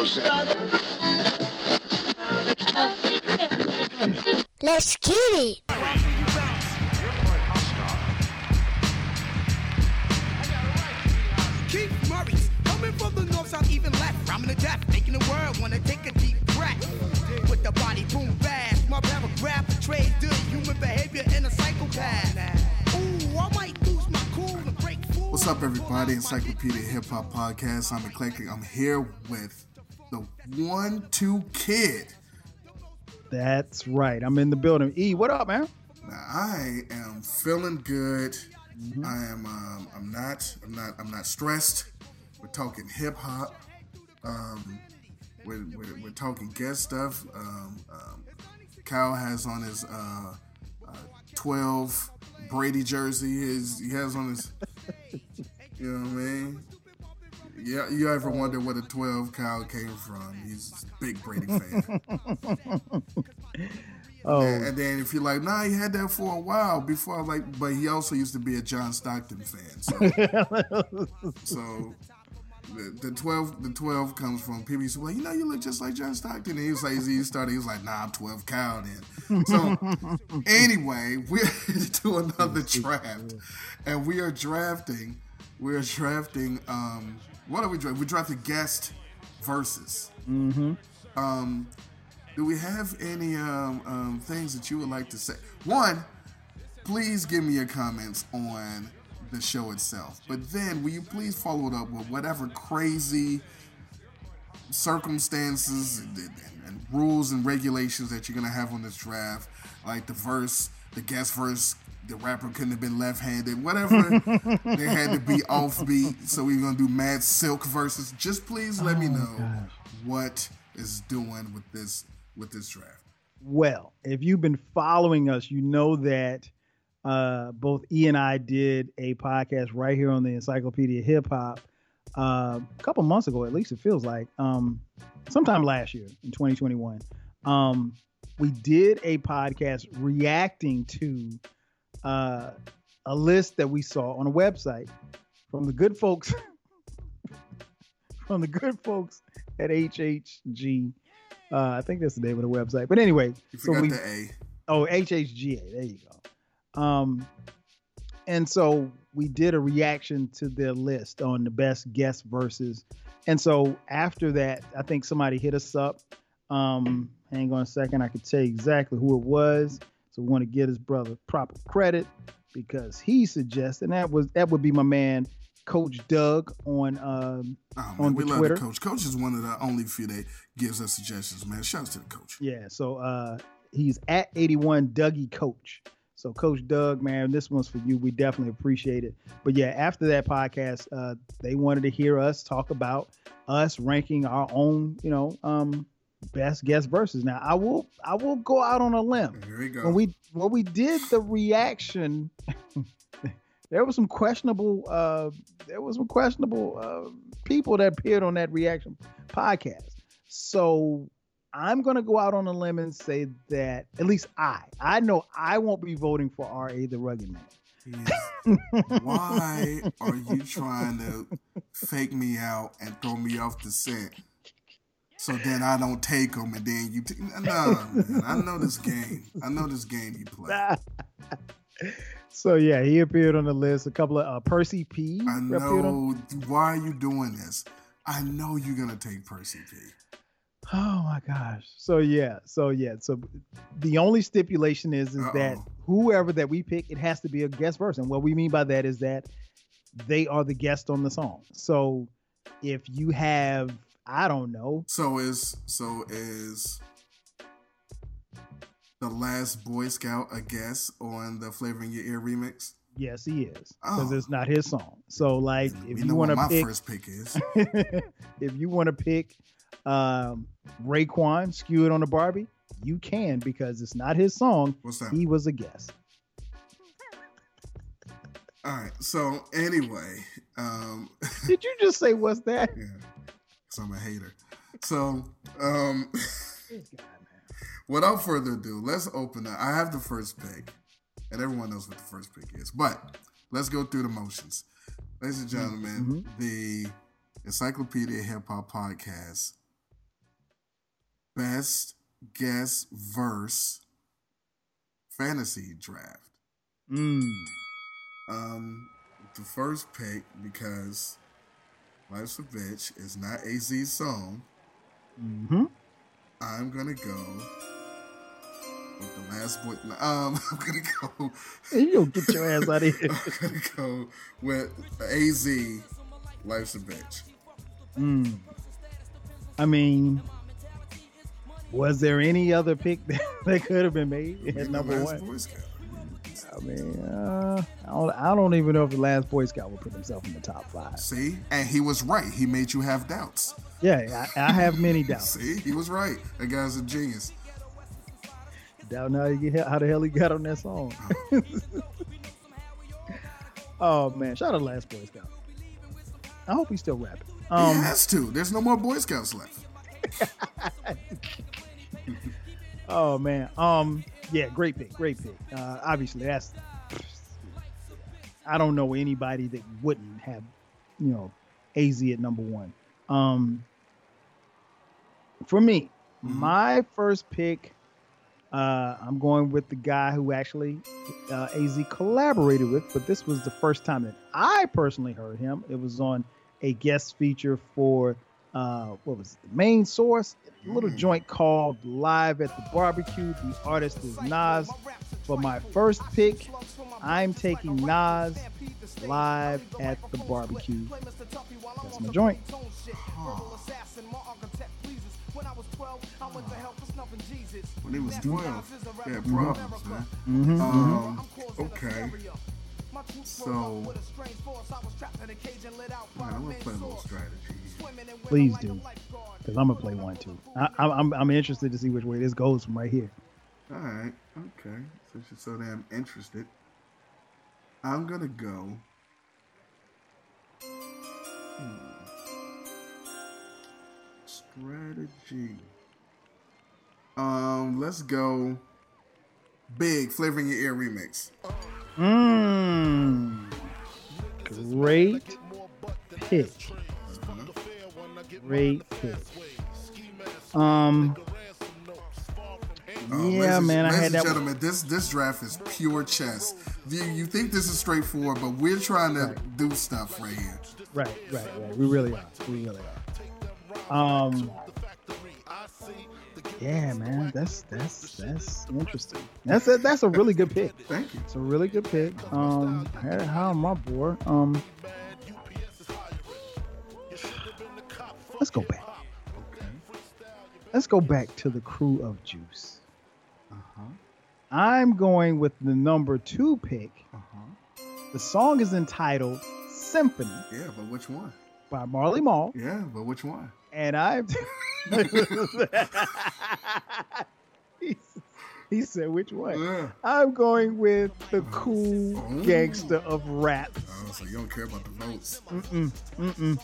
Let's get it. Keith Murray, coming from the north, south, even left, rhyming to death, making the world wanna take a deep breath. With the body boom fast, my paragraph portrays the human behavior in a psychopath. Ooh, I might lose my cool and break. What's up, everybody? Encyclopedia Hip Hop Podcast. I'm Eclectic. I'm here with the one two kid. That's right. I'm in the building. E, what up, man? Now, I am feeling good. I am. Um, I'm not. I'm not. I'm not stressed. We're talking hip hop. Um, we're, we're, we're talking guest stuff. Um, um, Kyle has on his uh, uh, 12 Brady jersey. His he has on his. You know what I mean? Yeah, you ever wonder where the 12 Kyle came from? He's a big Brady fan. Oh, And, and then if you're like, nah, he had that for a while before, like, but he also used to be a John Stockton fan. So, so the, the twelve, the twelve comes from people. Used to be like, you know, you look just like John Stockton. And he was like, he started, he was like, nah, I'm twelve cow then. So anyway, we're to another draft, and we are drafting. We are drafting. Um, what are we drafting? We're drafting guest versus. Um, do we have any um, um, things that you would like to say? One, please give me your comments on the show itself. But then, will you please follow it up with whatever crazy circumstances and, and- and rules and regulations that you're gonna have on this draft, like the verse, the guest verse. The rapper couldn't have been left-handed. Whatever they had to be offbeat. So we are gonna do Mad Silk versus. Just please let me know what is doing with this with this draft. well, if you've been following us, you know that uh, both E and I did a podcast right here on the Encyclopedia Hip Hop uh, a couple months ago, at least it feels like, um, sometime last year in 2021. Um, we did a podcast reacting to uh, a list that we saw on a website from the good folks from the good folks at HHG. Uh, I think that's the name of the website. But anyway, You so we the A. oh HHGA. There you go. Um, and so we did a reaction to their list on the best guest verses. And so after that, I think somebody hit us up. Um, hang on a second, I could tell you exactly who it was. So we want to give his brother proper credit because he suggested and that was that would be my man, Coach Doug on um, Oh, man, on we the love the coach. Coach is one of the only few that gives us suggestions, man. Shouts to the coach. Yeah, so uh he's at 81 Dougie Coach. So Coach Doug, man, this one's for you. We definitely appreciate it. But yeah, after that podcast, uh they wanted to hear us talk about us ranking our own, you know, um best guest verses. Now I will I will go out on a limb. Here we go. When we when we did the reaction, there was some questionable uh there was some questionable uh people that appeared on that reaction podcast. So I'm gonna go out on a limb and say that at least I I know I won't be voting for R.A. the Rugged Man. Yes. Why are you trying to fake me out and throw me off the scent? So then I don't take them, and then you. T- no, man. I know this game. I know this game you play. so yeah, he appeared on the list. A couple of uh, Percy P. I know. Why are you doing this? I know you're gonna take Percy P. Oh my gosh. So yeah, so yeah, so the only stipulation is is that Uh-oh. whoever that we pick, it has to be a guest verse. And what we mean by that is that they are the guest on the song. So if you have, I don't know, So is so is the last Boy Scout a guest on the Flavor in Your Ear remix? yes, he is because Oh. it's not his song. So like, if you what want my to pick, first pick is. if you want to pick um, Raekwon, "Skew It on the Barbie," you can because it's not his song. What's that? He was a guest. All right. So anyway, um, Did you just say what's that? yeah, because I'm a hater. So um, without further ado, let's open up. I have the first pick, and everyone knows what the first pick is. But let's go through the motions, ladies and gentlemen. The Encyclopedia Hip Hop Podcast best guest verse fantasy draft. Mm. Um, the first pick because "Life's a Bitch" is not AZ's song. mm-hmm. I'm gonna go with the last boy. Um, I'm gonna go. You don't get your ass out of here. I'm gonna go with AZ. Life's a bitch. Mm. I mean, was there any other pick that, that could have been made at number last one? I mean, uh, I, don't, I don't even know if the last Boy Scout would put himself in the top five. See, and he was right. He made you have doubts. Yeah, I, I have many doubts. See, he was right. That guy's a genius. Doubt now you get how the hell he got on that song. oh man, shout out to Last Boy Scout. I hope he's still rapping. he Um, has to. There's no more Boy Scouts left. oh man, um, yeah, great pick, great pick. Uh, obviously, that's I don't know anybody that wouldn't have, you know, AZ at number one. Um, for me, Mhm. my first pick, uh, I'm going with the guy who actually uh, AZ collaborated with, but this was the first time that I personally heard him. It was on a guest feature for uh, what was it, the main source, a little Mm. joint called Live at the Barbecue. The artist is Nas. For my first pick, I'm taking Nas live at the barbecue. That's my joint. When he was 12, he had problems, man. Mm-hmm, Um, okay. So, man, I'm gonna play a little strategy. Here. Please do, because I'm gonna play one too. I, I'm, I'm I'm interested to see which way this goes from right here. All right, okay. Since you're so damn interested, I'm gonna go. Hmm. Strategy. Um, let's go. Big Flavor in Your Ear remix. Mmm. Great pick. Great pick. Um. Uh, Yeah, ladies man, I had that. gentlemen, this this draft is pure chess. You, you think this is straightforward, but we're trying to do stuff right here. Right, right, right. We really are. We really are. Um. Yeah, man. That's that's that's interesting. That's a, that's a really good pick. Thank you. It's a really good pick. Um, how, how am I bored? Um, let's go back. Okay. Let's go back to the crew of Juice. Uh huh. I'm going with the number two pick. Uh huh. The song is entitled "Symphony" Yeah, but which one? by Marley Marl, Yeah, but which one? and I. he, he said, "Which one?" Yeah. I'm going with the cool Oh. gangster of rap. Oh, so you don't care about the votes? Mm-mm, mm-mm.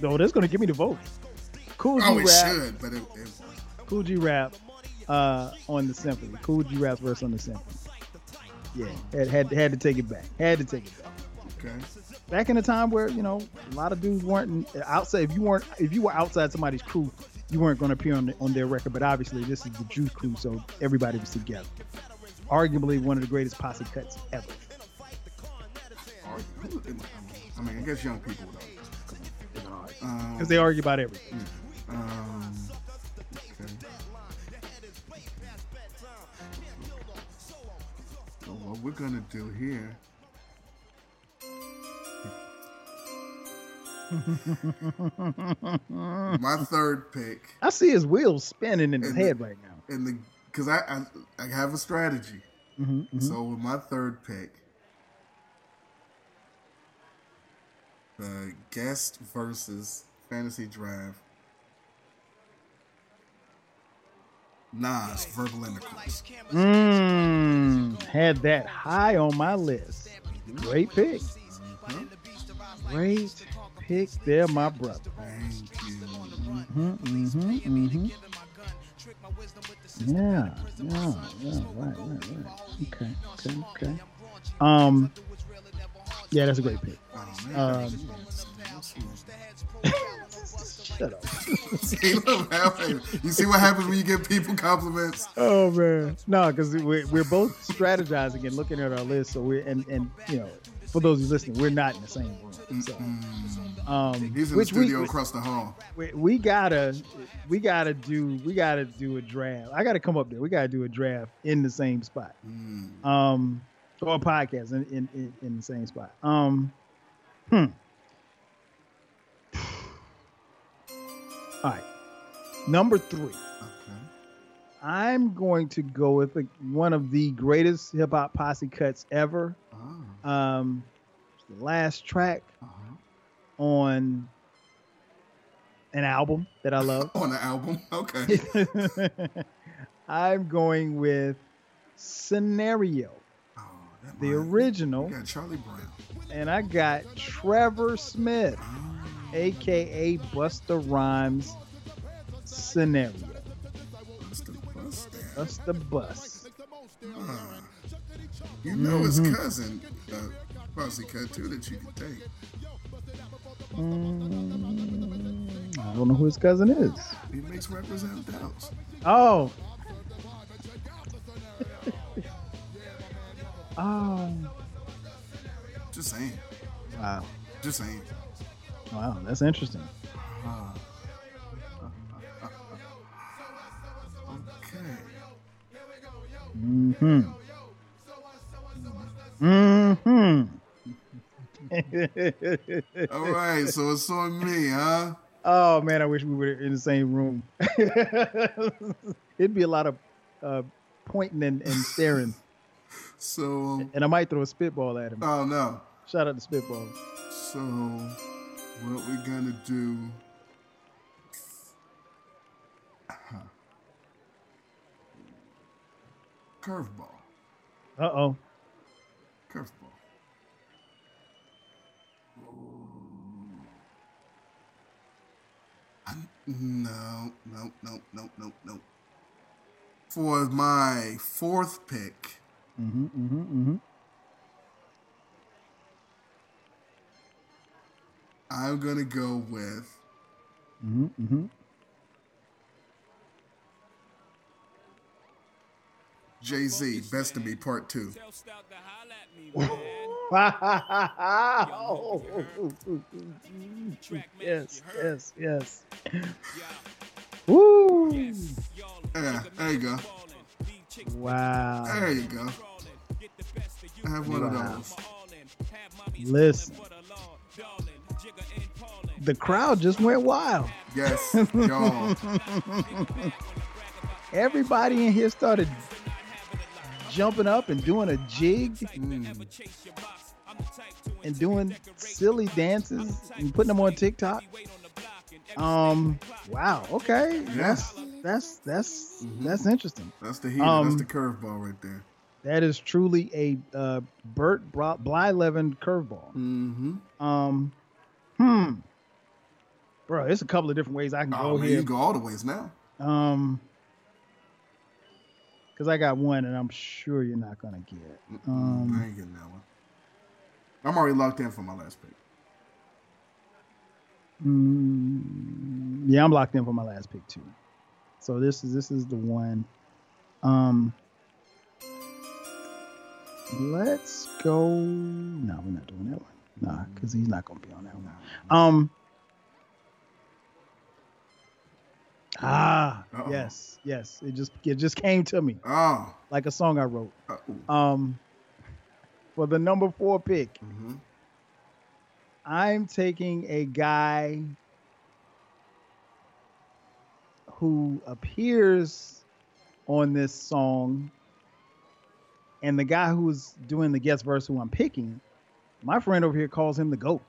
No, that's gonna give me the vote. Kool G Oh, it rap, should, but it, it Kool G Rap, uh, on the symphony. Kool G Rap's verse on the symphony. Yeah, had, had had to take it back. Had to take it back. okay. Back in the time where you know a lot of dudes weren't outside. If you weren't, if you were outside somebody's crew, you weren't going to appear on the, on their record. But obviously, this is the Juice crew, so everybody was together. Arguably one of the greatest posse cuts ever. I mean, I guess young people though. Um, Because they argue about everything. Um, okay. So what we're gonna do here? My third pick I see his wheels spinning in his the- head right now. in the because I, I I have a strategy. Mhm, mhm. So with my third pick, the guest versus fantasy draft. Nas, verbal intercourse. Mmm, had that high on my list. Great pick. Great pick there, my brother. Thank you. Mm-hmm, mm-hmm, mm-hmm. Yeah, yeah, yeah, right, right, right. Okay, okay, okay. Um, yeah, that's a great pick. Oh. Um, Shut up. See, look, you see what happens when you give people compliments? Oh man, no, because we're we're both strategizing and looking at our list. So we're and and you know, for those who's listening, we're not in the same room. So, um, He's in the which we- studio we, across the hall. we, we gotta we gotta do we gotta do a draft. I gotta come up there. We gotta do a draft in the same spot. Mm. Um, or a podcast in in, in, in the same spot. Um, hmm. All right, number three. Okay. I'm going to go with one of the greatest hip hop posse cuts ever. Oh, Um, the last track uh-huh. on an album that I love. On the album? Okay. I'm going with Scenario, that the original, You got Charlie Brown. and I got Trevor Smith, Oh, aka Busta Rhymes. Scenario. Mr. Busta. That's the bus. Ah. You know his Mhm. cousin, uh, Posse Cut, too, that you could take. Mm, I don't know who his cousin is. He makes representatives. Oh. Oh. Just saying. Wow. Just saying. Wow, that's interesting. Ah. Okay. Mm-hmm. Mm-hmm. All right, so it's on me, huh? oh man, I wish we were in the same room. It'd be a lot of uh, pointing and, and staring, So, um, and I might throw a spitball at him. oh no. Shout out to spitball. So, what we gonna do? Huh. Curveball. Uh oh. Curveball. No, no, no, no, no, no. For my fourth pick, Mm-hmm. Mm-hmm. Mm-hmm. I'm gonna go with Mm-hmm. Mm-hmm. Jay Z. Best of Me Part Two. yes, yes, yes. Woo! Yeah, there you go. Wow. There you go. I have one Wow. of those. Listen. The crowd just went wild. Yes, y'all. Everybody in here started jumping up and doing a jig Mm. and doing silly dances and putting them on TikTok. Um, wow. Okay. That's that's that's Mhm. that's interesting. That's the heat. Um, That's the curveball right there. That is truly a uh, Bert Bra- Blyleven curveball. Mm-hmm. Um, hmm, bro, there's a couple of different ways I can Oh, go man, here. you go all the ways now. Um, because I got one, and I'm sure you're not gonna get. Um, I ain't getting that one. I'm already locked in for my last pick. Mm, yeah, I'm locked in for my last pick too. So this is this is the one. Um, let's go. No, we're not doing that one. Nah, because he's not gonna be on that one. Um. Ah, Uh-oh. yes, yes. It just it just came to me Oh. like a song I wrote. Uh, ooh. Um, for the number four pick, hmm I'm taking a guy who appears on this song, and the guy who's doing the guest verse who I'm picking, my friend over here calls him the GOAT.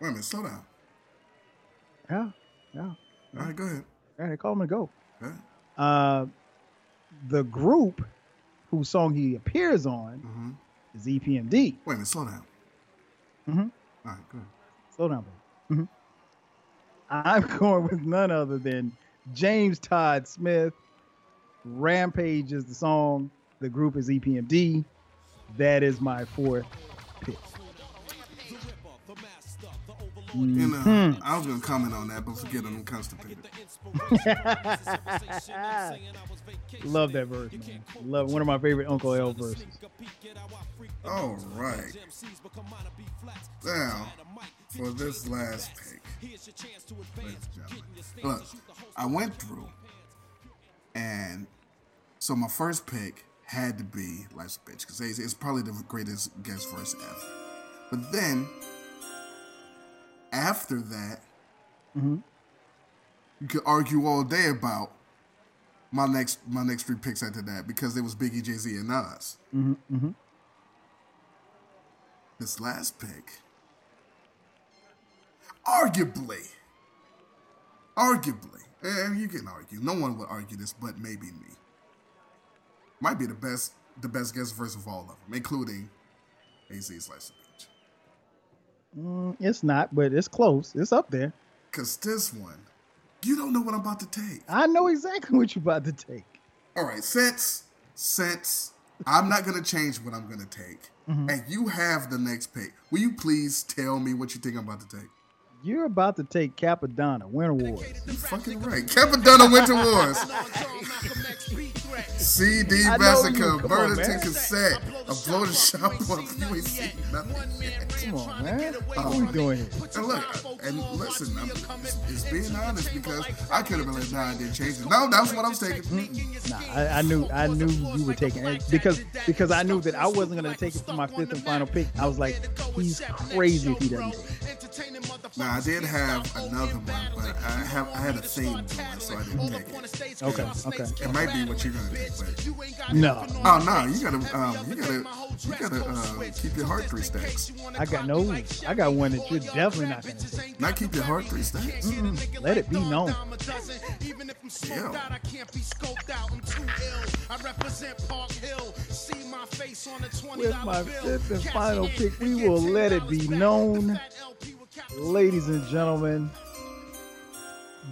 Wait a minute, slow down. Yeah, yeah. All right, go ahead. Yeah, they call him the GOAT. Go. Uh, the group whose song he appears on hmm is EPMD. Wait a minute, slow down. Mm-hmm. All right, go ahead. Slow down, bro. Mhm. I'm going with none other than James Todd Smith. Rampage is the song. The group is EPMD. That is my fourth pick. You uh, know, mm-hmm. I was gonna comment on that, but forget it. I'm constipated. Love that verse, man. Love one of my favorite Uncle L verses. All right. Now, for this last pick, ladies and gentlemen, look, I went through, and so my first pick had to be Life's a Bitch because it's, probably the greatest guest verse ever. But then, after that, mm-hmm. you could argue all day about my next my next three picks after that because there was Biggie, Jay Z, and Nas. Mm-hmm, mm-hmm. This last pick, arguably, arguably, and you can argue. No one would argue this, but maybe me. Might be the best, the best guest verse of all of them, including AZ's Life's of Beach. Mm, It's not, but it's close. It's up there. Cause this one, you don't know what I'm about to take. I know exactly what you're about to take. All right, since since I'm not gonna change what I'm gonna take, and you have the next pick, will you please tell me what you think I'm about to take? You're about to take Cappadonna, Winter Warz. You're fucking right. Cappadonna Winter Wars. CD I know Massacre, you. Come on, Murder to man. Cassette, a blow the shop up. You ain't seen nothing yet. Come on, man. What are we doing here? And look, and listen, I'm, it's, it's being honest because I could have been like, nah, I didn't change it. No, that's what I'm taking. Nah, I, I knew I knew you were taking it because because I knew that I wasn't gonna take it for my fifth and final pick. I was like, he's crazy if he doesn't. Take. Now I did have another one, but I have I had a theme one, so I didn't take it. Okay, okay. It might be what you're gonna take, but No, oh no, you gotta um, you gotta you gotta uh, keep your heart three stacks. I got no. I got one that you're definitely not gonna take. Not keep your heart three stacks. Let it be known. Yeah. With my fifth and final pick, we will let it be known, ladies and gentlemen.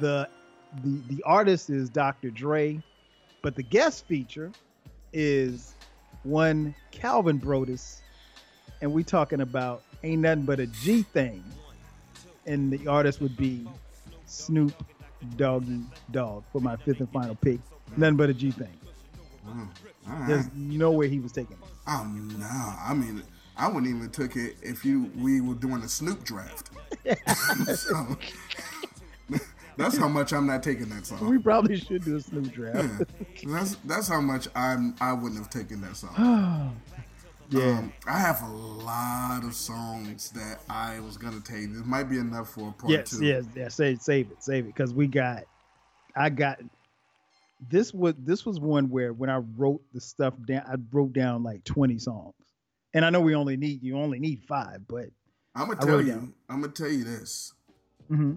The the the artist is Dr. Dre, but the guest feature is one Calvin Broadus, and we talking about ain't nothing but a G thing, and the artist would be Snoop Doggy Dogg for my fifth and final pick. Nothing but a G thing. Mm, all right. There's no way he was taking it. Oh no, I mean, I wouldn't even took it if you we were doing a Snoop draft. So, that's how much I'm not taking that song. We probably should do a Snoop draft. That's that's how much I'm I wouldn't have taken that song. yeah. Um, I have a lot of songs that I was gonna take. This might be enough for a part yes, two. yes, yeah. Save, save it, save it, because we got. I got. This was this was one where when I wrote the stuff down, I wrote down like twenty songs, and I know we only need you only need five, but I'm gonna tell you. down. I'm gonna tell you this. Mm-hmm.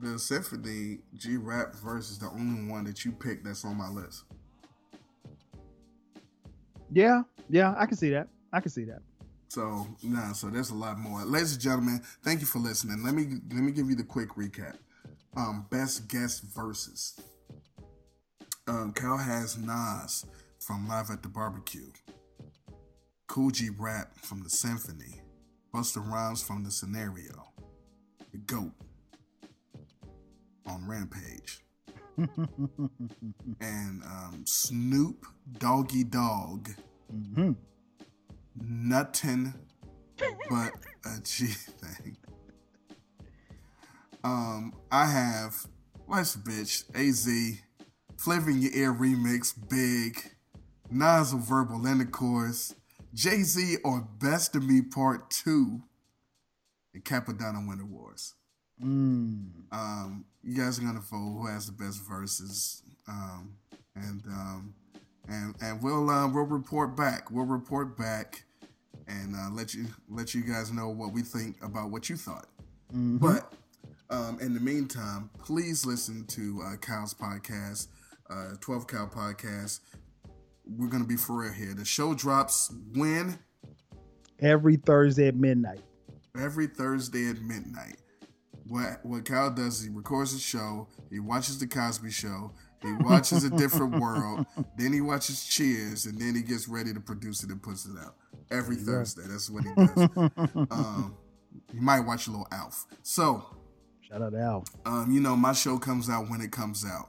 The Symphony G Rap verse is the only one that you picked that's on my list. yeah, yeah, I can see that. I can see that. So nah, so there's a lot more. Ladies and gentlemen, thank you for listening. Let me let me give you the quick recap. Um, best guest verses. Um, Cal has Nas from Live at the Barbecue. Kool G Rap from the Symphony. Busta Rhymes from the Scenario. The Goat on Rampage. and um, Snoop Doggy Dogg Mhm. nothing but a G thing. Um, I have Life's a Bitch, AZ, Flavor in Your Ear remix, Big, Nas of Verbal Intercourse, Jay Z or Best of Me Part 2, and Cappadonna Winter Warz. Mm. Um, you guys are gonna vote who has the best verses, um, and um, and and we'll uh, we'll report back. We'll report back and uh, let you let you guys know what we think about what you thought. But um, in the meantime, please listen to uh, Cal's podcast, uh, Twelve Cal podcast. We're gonna be for real here. The show drops when Every Thursday at midnight. every Thursday at midnight. What what Kyle does is he records the show, he watches the Cosby Show, he watches a different world, then he watches Cheers, and then he gets ready to produce it and puts it out every Thursday. That's what he does. um, You might watch a little Alf. So, shout out to Alf. Um, you know, my show comes out when it comes out.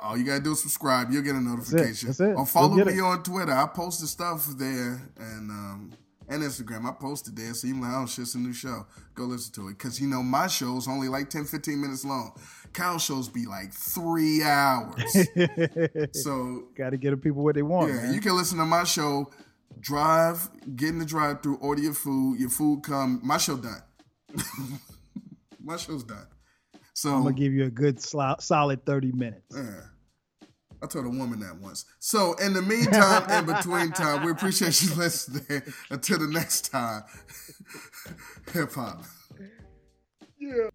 All you gotta do is subscribe. You'll get a notification. That's it. That's it. Or follow me it. on Twitter. I post the stuff there and um and Instagram. I posted there, so you're like, oh, shit's a new show. Go listen to it. Because, you know, my show's only like 10, 15 minutes long. Kyle shows be like three hours. so, got to get the people what they want. Yeah, man. you can listen to my show, drive, get in the drive through, order your food, your food come. My show done. my show's done. So, I'm going to give you a good solid 30 minutes. Yeah. I told a woman that once. So, in the meantime, in between time, we appreciate you listening. Until the next time, hip hop. Yeah.